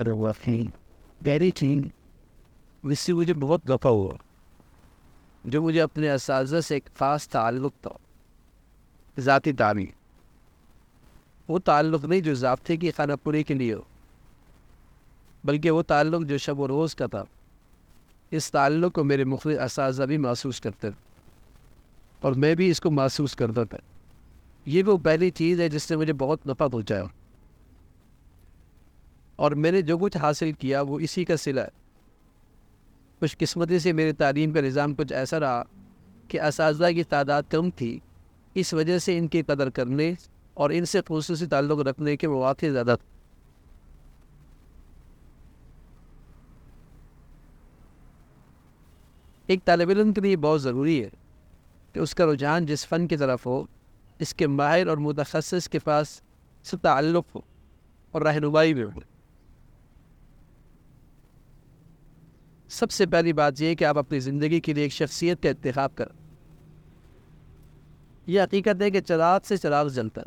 گہری تھی اس سے مجھے بہت دفعہ ہوا۔ جو مجھے اپنے اساتذہ سے ایک خاص تعلق تھا، ذاتی تعمیر وہ تعلق نہیں جو ضابطے کی خانہ پوری کے لیے ہو، بلکہ وہ تعلق جو شب و روز کا تھا۔ اس تعلق کو میرے مختلف اساتذہ بھی محسوس کرتے تھے، اور میں بھی اس کو محسوس کرتا تھا۔ یہ وہ پہلی چیز ہے جس نے مجھے بہت نفع پہنچایا اور میں نے جو کچھ حاصل کیا وہ اسی کا سلا ہے۔ خوش قسمتی سے میری تعلیم کا نظام کچھ ایسا رہا کہ اساتذہ کی تعداد کم تھی۔ اس وجہ سے ان کی قدر کرنے اور ان سے خصوصی تعلق رکھنے کے مواقع زیادہ تھے۔ ایک طالب علم کے لیے بہت ضروری ہے کہ اس کا رجحان جس فن کی طرف ہو، اس کے ماہر اور متخصص کے پاس سے تعلق ہو اور رہنمائی میں ہو۔ سب سے پہلی بات یہ کہ آپ اپنی زندگی کے لیے ایک شخصیت کا انتخاب کریں۔ یہ حقیقت ہے کہ چراغ سے چراغ جلتا ہے۔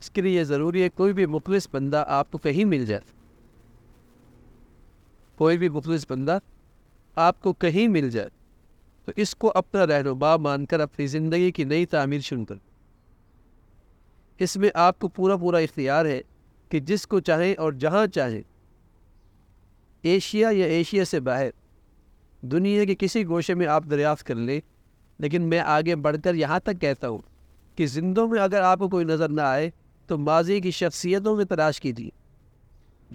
اس کے لیے یہ ضروری ہے کوئی بھی مخلص بندہ آپ کو کہیں مل جائے۔ کوئی بھی مخلص بندہ آپ کو کہیں مل جائے۔ تو اس کو اپنا رہنما مان کر اپنی زندگی کی نئی تعمیر شروع کر اس میں آپ کو پورا پورا اختیار ہے کہ جس کو چاہیں اور جہاں چاہیں ایشیا یا ایشیا سے باہر، دنیا کے کسی گوشے میں آپ دریافت کر لیں، لیکن میں آگے بڑھ کر یہاں تک کہتا ہوں کہ زندوں میں اگر آپ کو کوئی نظر نہ آئے تو ماضی کی شخصیتوں میں تلاش کیجیے۔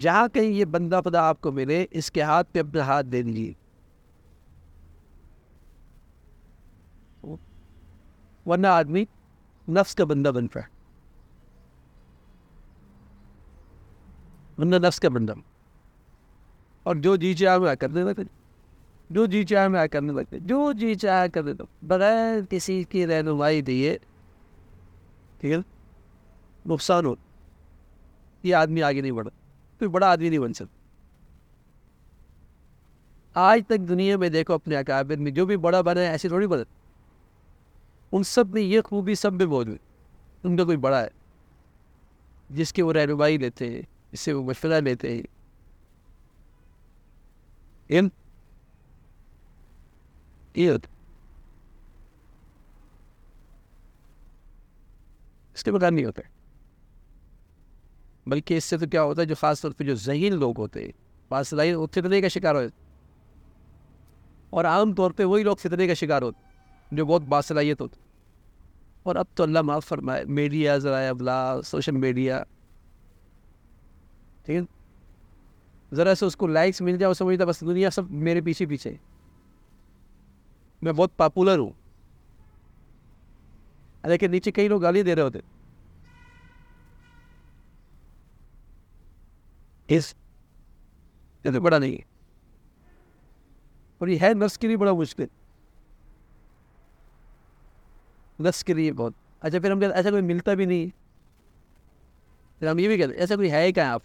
جہاں کہیں یہ بندہ خدا آپ کو ملے، اس کے ہاتھ پہ اپنا ہاتھ دے دیجیے۔ ورنہ آدمی نفس کا بندہ بن پائے ورنہ نفس کا بندہ۔ اور جو جی چاہ میں کرنے لگتے جو جی چاہ میں کرنے لگتے جو جی چاہ کرنے دو بغیر کسی کی رہنمائی دیے، ٹھیک ہے نقصان ہو یہ آدمی آگے نہیں بڑھا کوئی بڑا آدمی نہیں بن سکتا۔ آج تک دنیا میں دیکھو اپنے اکابر میں، جو بھی بڑا بنا ہے ایسی تھوڑی بنا ان سب میں یہ خوبی سب میں موجود ان کا کوئی بڑا ہے۔ جس کے وہ رہنمائی لیتے ہیں جس سے وہ مشورہ لیتے ہیں۔ یہ ہوتا اس کے بغیر نہیں ہوتا بلکہ اس سے تو کیا ہوتا ہے جو خاص طور پہ جو ذہین لوگ ہوتے ہیں باصلاحیت وہ فتنے کا شکار ہوتے اور عام طور پہ وہی لوگ فتنے کا شکار ہوتے جو بہت باصلاحیت ہوتے اور اب تو اللہ معاف فرمائے میڈیا ذرائع ابلا سوشل میڈیا ٹھیک ہے ذرا سے اس کو لائکس مل جائے وہ سمجھتا بس دنیا سب میرے پیچھے پیچھے میں بہت پاپولر ہوں۔ لیکن نیچے کئی لوگ گالی دے رہے ہوتے اس تو بڑا نہیں ہے۔ اور یہ ہے نفس کے لیے بڑا مشکل۔ نفس کے لیے بہت۔ اچھا پھر ہم کہتے ایسا کوئی ملتا بھی نہیں پھر ہم یہ بھی کہتے ایسا کوئی ہے کیا آپ؟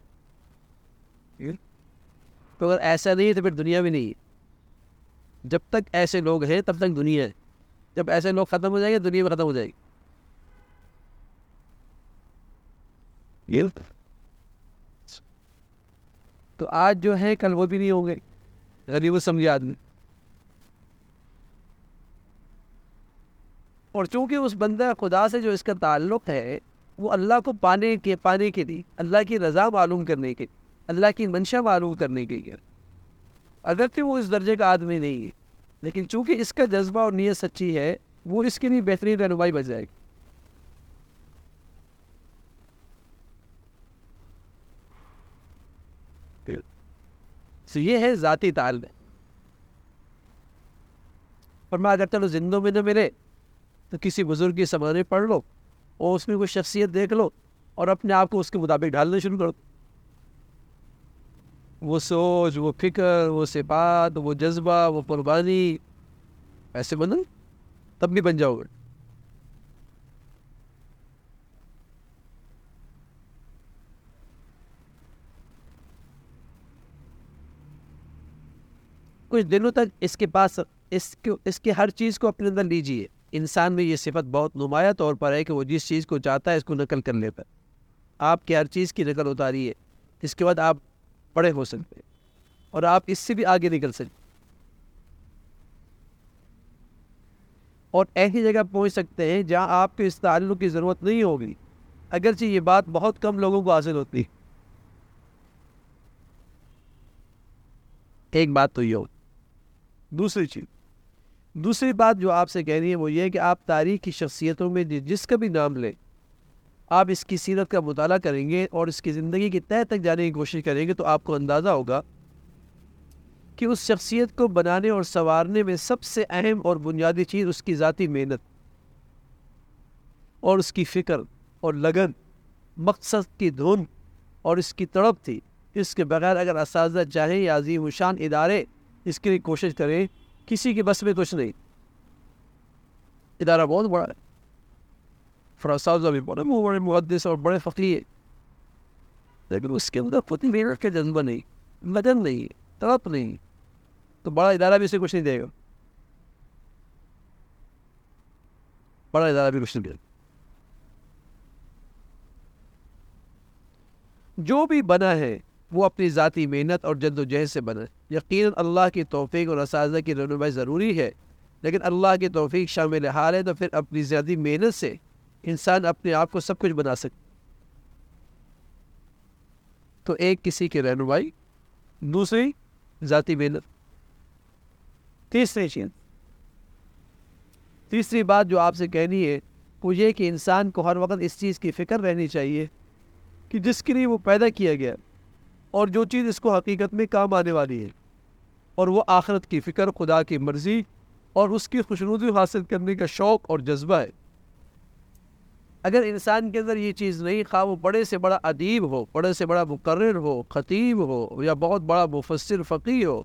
تو اگر ایسا نہیں ہے تو پھر دنیا بھی نہیں ہے۔ جب تک ایسے لوگ ہیں تب تک دنیا ہے۔ جب ایسے لوگ ختم ہو جائیں گے دنیا میں ختم ہو جائے گی۔ تو آج جو ہے کل وہ بھی نہیں ہوں گے۔ غریب و سمجھے آدمی۔ اور چونکہ اس بندہ خدا سے جو اس کا تعلق ہے وہ اللہ کو پانے کے پانے کے لیے اللہ کی رضا معلوم کرنے کے اللہ کی منشا معلوم کرنے کے لیے۔ اگرچہ وہ اس درجے کا آدمی نہیں ہے، لیکن چونکہ اس کا جذبہ اور نیت سچی ہے، وہ اس کے لیے بہترین رہنمائی بچ جائے گی۔ تو یہ ہے ذاتی تعلق۔ اور میں اگر چلو زندوں میں نہ ملے تو کسی بزرگ کی سمانے پڑھ لو اور اس میں کوئی شخصیت دیکھ لو اور اپنے آپ کو اس کے مطابق ڈھالنا شروع کرو۔ وہ سوچ، وہ فکر، وہ صفات، وہ جذبہ، وہ قربانی، ایسے بنو تب بھی بن جاؤ گے۔ کچھ دنوں تک اس کے پاس، اس کے اس کے ہر چیز کو اپنے اندر لیجیے انسان میں یہ صفت بہت نمایاں طور پر ہے کہ وہ جس چیز کو چاہتا ہے اس کو نقل کر لیتا ہے۔ آپ کی ہر چیز کی نقل اتاری ہے اس کے بعد آپ بڑے ہو سکتے ہیں۔ اور آپ اس سے بھی آگے نکل سکتے اور ایسی جگہ پہنچ سکتے ہیں جہاں آپ کو اس تعلق کی ضرورت نہیں ہوگی۔ اگرچہ یہ بات بہت کم لوگوں کو حاصل ہوتی ہے۔ ایک بات تو یہ ہو دوسری چیز۔ دوسری بات جو آپ سے کہہ رہی ہے وہ یہ ہے کہ آپ تاریخ کی شخصیتوں میں جس کا بھی نام لیں آپ اس کی سیرت کا مطالعہ کریں گے اور اس کی زندگی کی طے تک جانے کی کوشش کریں گے تو آپ کو اندازہ ہوگا کہ اس شخصیت کو بنانے اور سنوارنے میں سب سے اہم اور بنیادی چیز اس کی ذاتی محنت اور اس کی فکر اور لگن، مقصد کی دھن اور اس کی تڑپ تھی۔ اس کے بغیر اگر اساتذہ چاہیں یا عظیم الشان ادارے اس کے لیے کوشش کریں، کسی کے بس میں کچھ نہیں۔ ادارہ بہت بڑا ہے۔ فراساز بھی بڑے بڑے محدث اور بڑے فقی ہے لیکن اس کے اندر پتی میرا کا جذبہ نہیں لگن نہیں تڑپ نہیں تو بڑا ادارہ بھی اسے کچھ نہیں دے گا بڑا ادارہ بھی کچھ نہیں دے گا جو بھی بنا ہے، وہ اپنی ذاتی محنت اور جد و جہد سے بنا یقیناً اللہ کی توفیق اور اساتذہ کی رہنمائی ضروری ہے، لیکن اللہ کی توفیق شامل حال ہے تو پھر اپنی زیادہ محنت سے۔ انسان اپنے آپ کو سب کچھ بنا سکتا تو ایک کسی کی رہنمائی، دوسری ذاتی محنت، تیسری چیز تیسری بات جو آپ سے کہنی ہے، وہ یہ کہ انسان کو ہر وقت اس چیز کی فکر رہنی چاہیے کہ جس کے لیے وہ پیدا کیا گیا اور جو چیز اس کو حقیقت میں کام آنے والی ہے اور وہ آخرت کی فکر خدا کی مرضی اور اس کی خوشنودی حاصل کرنے کا شوق اور جذبہ ہے۔ اگر انسان کے اندر یہ چیز نہیں، خواہ وہ بڑے سے بڑا ادیب ہو، بڑے سے بڑا مقرر ہو، خطیب ہو، یا بہت بڑا مفسر فقی ہو،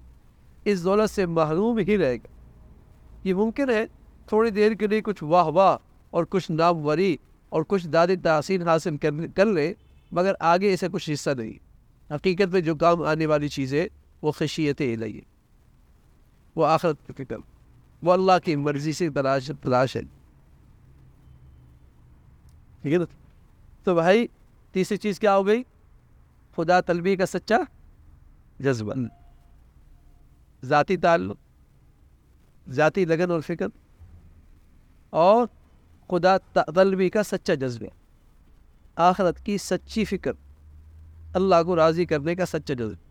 اس دولت سے محروم ہی رہے گا۔ یہ ممکن ہے تھوڑی دیر کے لیے کچھ واہ واہ اور کچھ ناموری اور کچھ دادی تحسین حاصل کر لے، مگر آگے اسے کچھ حصہ نہیں۔ حقیقت میں جو کام آنے والی چیزیں وہ خشیت الہی وہ آخرت فکر وہ اللہ کی مرضی سے تلاش تلاش ہے۔ ٹھیک ہے نا؟ تو بھائی، تیسری چیز کیا ہو گئی؟ خدا طلبی کا سچا جذبہ۔ ذاتی تعلق، ذاتی لگن اور فکر، اور خدا طلبی کا سچا جذبہ۔ آخرت کی سچی فکر، اللہ کو راضی کرنے کا سچا جذبہ۔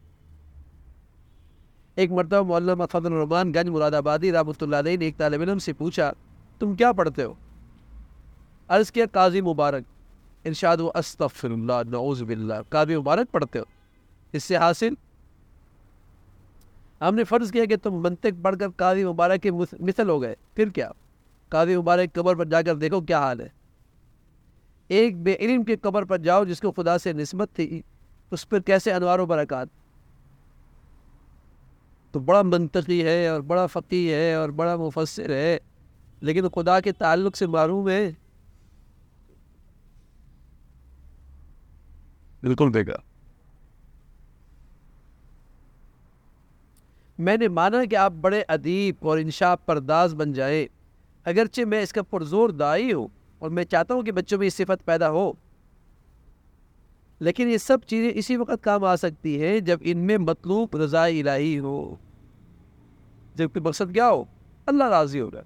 ایک مرتبہ مولانا فضل الرحمان گنج مراد آبادی رحمۃ اللہ علیہ نے ایک طالب علم سے پوچھا، تم کیا پڑھتے ہو؟ عرض کیا، قاضی مبارک، ارشاد و استغفر اللہ نعوذ باللہ۔ قاضی مبارک، پڑھتے ہو۔ اس سے حاصل۔ ہم نے فرض کیا کہ تم منطق پڑھ کر قاضی مبارک کے مثل ہو گئے۔ پھر کیا؟ قاضی مبارک، قبر پر جا کر دیکھو کیا حال ہے۔ ایک بے علم کے قبر پر جاؤ جس کو خدا سے نسبت تھی۔ اس پر کیسے انوار و برکات؟ تو بڑا منطقی ہے اور بڑا فقی ہے اور بڑا مفسر ہے، لیکن خدا کے تعلق سے معروم ہے۔ بالکل دیکھا میں نے مانا کہ آپ بڑے ادیب اور انشاء پرداز بن جائیں۔ اگرچہ میں اس کا پرزور دائی ہوں اور میں چاہتا ہوں کہ بچوں میں یہ صفت پیدا ہو۔ لیکن یہ سب چیزیں اسی وقت کام آ سکتی ہیں جب ان میں مطلوب رضا الہی ہو۔ جبکہ مقصد کیا ہو؟ اللہ راضی ہوگا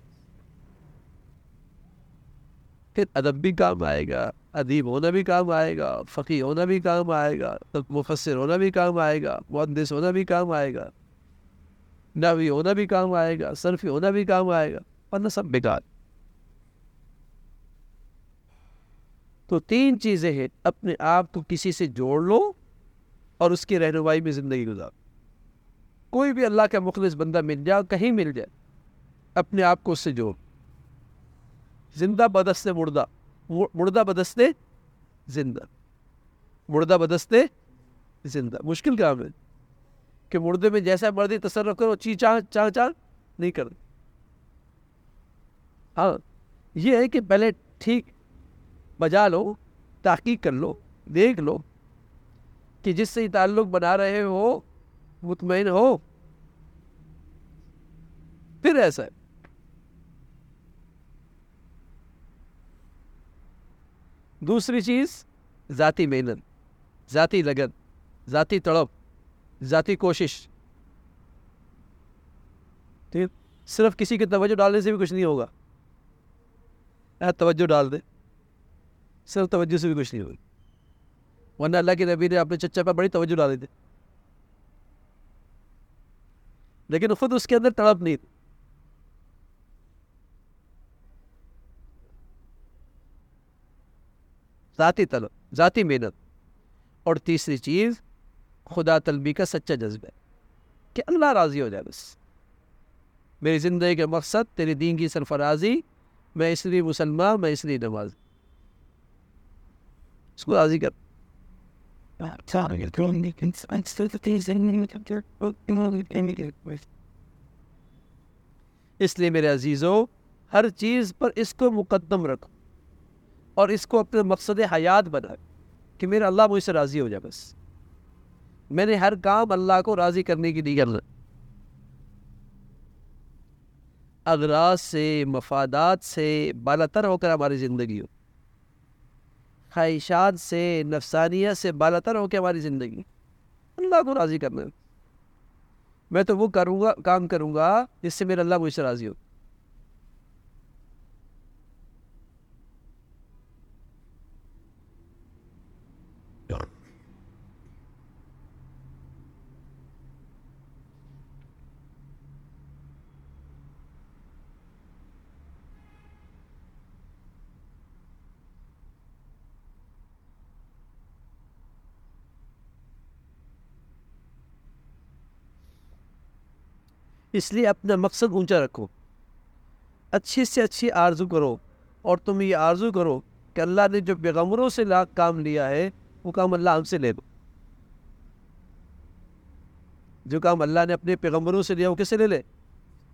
پھر ادب بھی کام آئے گا، ادیب ہونا بھی کام آئے گا فقی ہونا بھی کام آئے گا، مفسر ہونا بھی کام آئے گا، مہندس ہونا بھی کام آئے گا نوی ہونا بھی کام آئے گا صرفی ہونا بھی کام آئے گا، ورنہ سب بیکار۔ تو تین چیزیں ہیں، اپنے آپ کو کسی سے جوڑ لو اور اس کی رہنمائی میں زندگی گزار۔ کوئی بھی اللہ کا مخلص بندہ مل جائے کہیں مل جائے، اپنے آپ کو اس سے جوڑ۔ زندہ بدست مردہ مردہ بدستے زندہ۔ مردہ بدستے زندہ۔ مشکل کام ہے کہ مردے میں جیسا مردی تصرف کرو چی چاہ چاہ چاہ نہیں کر ہاں یہ ہے کہ پہلے ٹھیک بجا لو، تحقیق کر لو، دیکھ لو کہ جس سے تعلق بنا رہے ہو، مطمئن ہو۔ پھر ایسا ہے۔ دوسری چیز، ذاتی محنت، ذاتی لگن، ذاتی تڑپ، ذاتی کوشش۔ ٹھیک؟ صرف کسی کی توجہ ڈالنے سے بھی کچھ نہیں ہوگا۔ توجہ ڈال دے۔ صرف توجہ سے بھی کچھ نہیں ہوگی ورنہ اللہ کے نبی نے اپنے چچا پہ بڑی توجہ ڈالی تھی۔ لیکن خود اس کے اندر تڑپ نہیں تھی۔ ذاتی طلب، ذاتی محنت۔ اور تیسری چیز، خدا طلبی کا سچا جذبہ کہ اللہ راضی ہو جائے بس۔ میری زندگی کا مقصد تیری دین کی سرفرازی، میں اس لیے مسلمان، میں اس لیے نماز۔ اس کو راضی کر۔ اس لیے میرے عزیزوں، ہر چیز پر اس کو مقدم رکھو۔ اور اس کو اپنے مقصد حیات بنا کہ میرا اللہ مجھ سے راضی ہو جائے بس۔ میں نے ہر کام اللہ کو راضی کرنے کی نہیں کرنا۔ اغراض سے، مفادات سے بالا تر ہو کر ہماری زندگی ہو۔ خواہشات سے، نفسانیت سے بالا تر ہو کے ہماری زندگی۔ اللہ کو راضی کرنا۔ میں تو وہ کروں گا، کام کروں گا جس سے میرا اللہ مجھ سے راضی ہو۔ اس لیے اپنا مقصد اونچا رکھو۔ اچھی سے اچھی آرزو کرو اور تم یہ آرزو کرو کہ اللہ نے جو پیغمبروں سے لاکھ کام لیا ہے، وہ کام اللہ ہم سے لے دو جو کام اللہ نے اپنے پیغمبروں سے لیا، وہ کس سے لے لے؟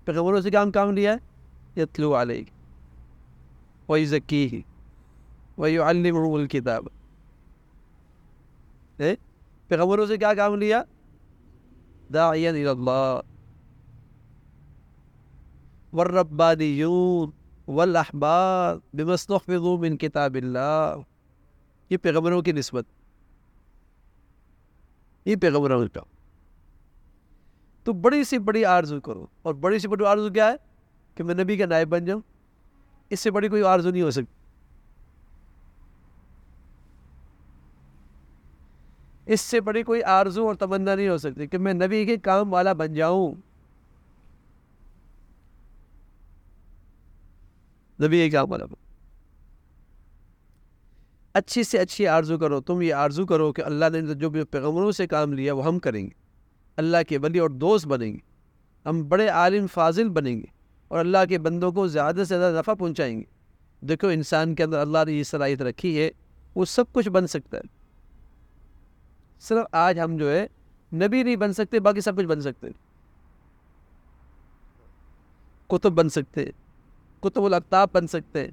پیغمبروں سے کام کام لیا ہے؟ یتلو علیہ۔ وہی ذکی ہی وہی علم الکتاب پیغمبروں سے کیا کام لیا؟ داعین اللہ۔ والربانیون والاحبار بمستحفظوا من کتاب اللہ. یہ پیغمبروں کی نسبت. یہ پیغمبروں کا. تو بڑی سی بڑی آرزو کرو. اور بڑی سی بڑی آرزو کیا ہے؟ کہ میں نبی کا نائب بن جاؤں. اس سے بڑی کوئی آرزو نہیں ہو سکتی. اس سے بڑی کوئی آرزو اور تمنا نہیں ہو سکتی کہ میں نبی کے کام والا بن جاؤں. نبی کیا بولا؟ اچھی سے اچھی آرزو کرو، تم یہ آرزو کرو کہ اللہ نے جو بھی پیغمبروں سے کام لیا وہ ہم کریں گے۔ اللہ کے ولی اور دوست بنیں گے۔ ہم بڑے عالم فاضل بنیں گے اور اللہ کے بندوں کو زیادہ سے زیادہ نفع پہنچائیں گے۔ دیکھو، انسان کے اندر اللہ نے یہ صلاحیت رکھی ہے، وہ سب کچھ بن سکتا ہے۔ صرف آج ہم جو ہے، نبی نہیں بن سکتے، باقی سب کچھ بن سکتے۔ کتب بن سکتے۔ کتب الطاب بن سکتے ہیں۔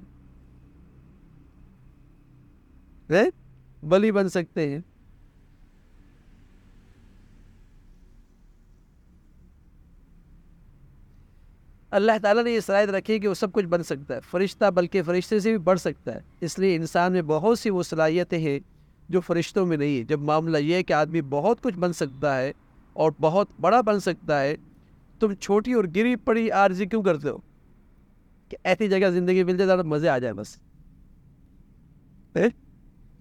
بلی بن سکتے ہیں۔ اللہ تعالیٰ نے یہ صلاحیت رکھی کہ وہ سب کچھ بن سکتا ہے۔ فرشتہ بلکہ فرشتے سے بھی بڑھ سکتا ہے۔ اس لیے انسان میں بہت سی وہ صلاحیتیں ہیں جو فرشتوں میں نہیں ہے جب معاملہ یہ ہے کہ آدمی بہت کچھ بن سکتا ہے اور بہت بڑا بن سکتا ہے، تم چھوٹی اور گری پڑی عارضی کیوں کرتے ہو؟ کہ ایسی جگہ زندگی مل جائے زیادہ مزے آ جائے بس۔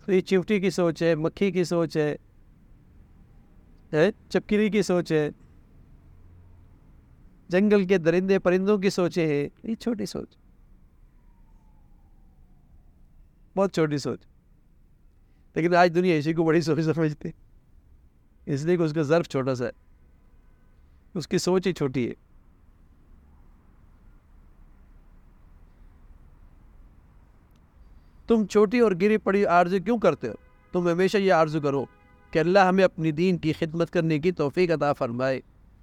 یہ چپٹی کی سوچ ہے، مکھی کی سوچ ہے۔ چپکری کی سوچ ہے۔ جنگل کے درندے پرندوں کی سوچیں ہیں۔ یہ چھوٹی سوچ۔ بہت چھوٹی سوچ۔ لیکن آج دنیا اسی کو بڑی سوچ سمجھتے اس لیے کہ اس کا ظرف چھوٹا سا ہے۔ اس کی سوچ ہی چھوٹی ہے۔ تم چھوٹی اور گری پڑی آرزو کیوں کرتے ہو؟ تم ہمیشہ یہ آرزو کرو کہ اللہ ہمیں اپنی دین کی خدمت کرنے کی توفیق عطا فرمائے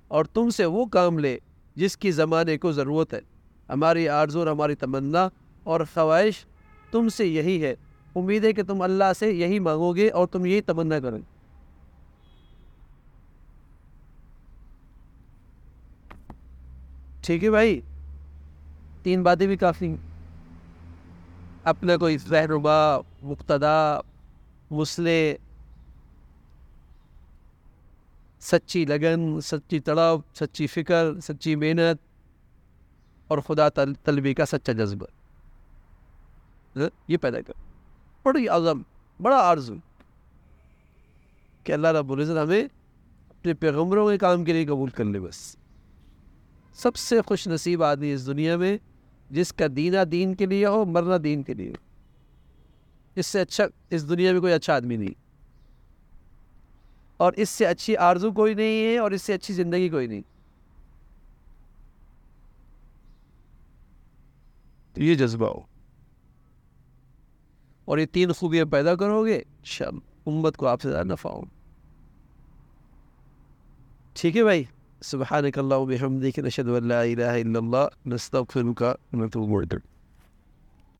اور تم سے وہ کام لے جس کی زمانے کو ضرورت ہے۔ ہماری آرزو اور ہماری تمنا اور خواہش تم سے یہی ہے۔ امید ہے کہ تم اللہ سے یہی مانگو گے اور تم یہی تمنا کرو گے۔ ٹھیک ہے بھائی، تین باتیں بھی کافی ہیں۔ اپنا کوئی رہنما مقتدا مسلح سچی لگن، سچی تڑپ، سچی فکر، سچی محنت اور خدا طلبی کا سچا جذبہ۔ ہاں، یہ پیدا کر۔ بڑی عظم، بڑا عرض کہ اللہ رب العزت ہمیں اپنے پیغمبروں کے کام کے لیے قبول کر لے بس۔ سب سے خوش نصیب آدمی اس دنیا میں جس کا دینہ دین کے لیے ہو، مرنا دین کے لیے اس سے اچھا اس دنیا میں کوئی اچھا آدمی نہیں۔ اور اس سے اچھی آرزو کوئی نہیں ہے اور اس سے اچھی زندگی کوئی نہیں۔ تو یہ جذبہ ہو۔ اور یہ تین خوبیاں پیدا کرو گے شب امت کو آپ سے زیادہ نفع ہو۔ ٹھیک ہے بھائی؟ سبحانك اللهم وبحمدك نشهد أن لا إله إلا الله نستغفرك ونتوب إليك.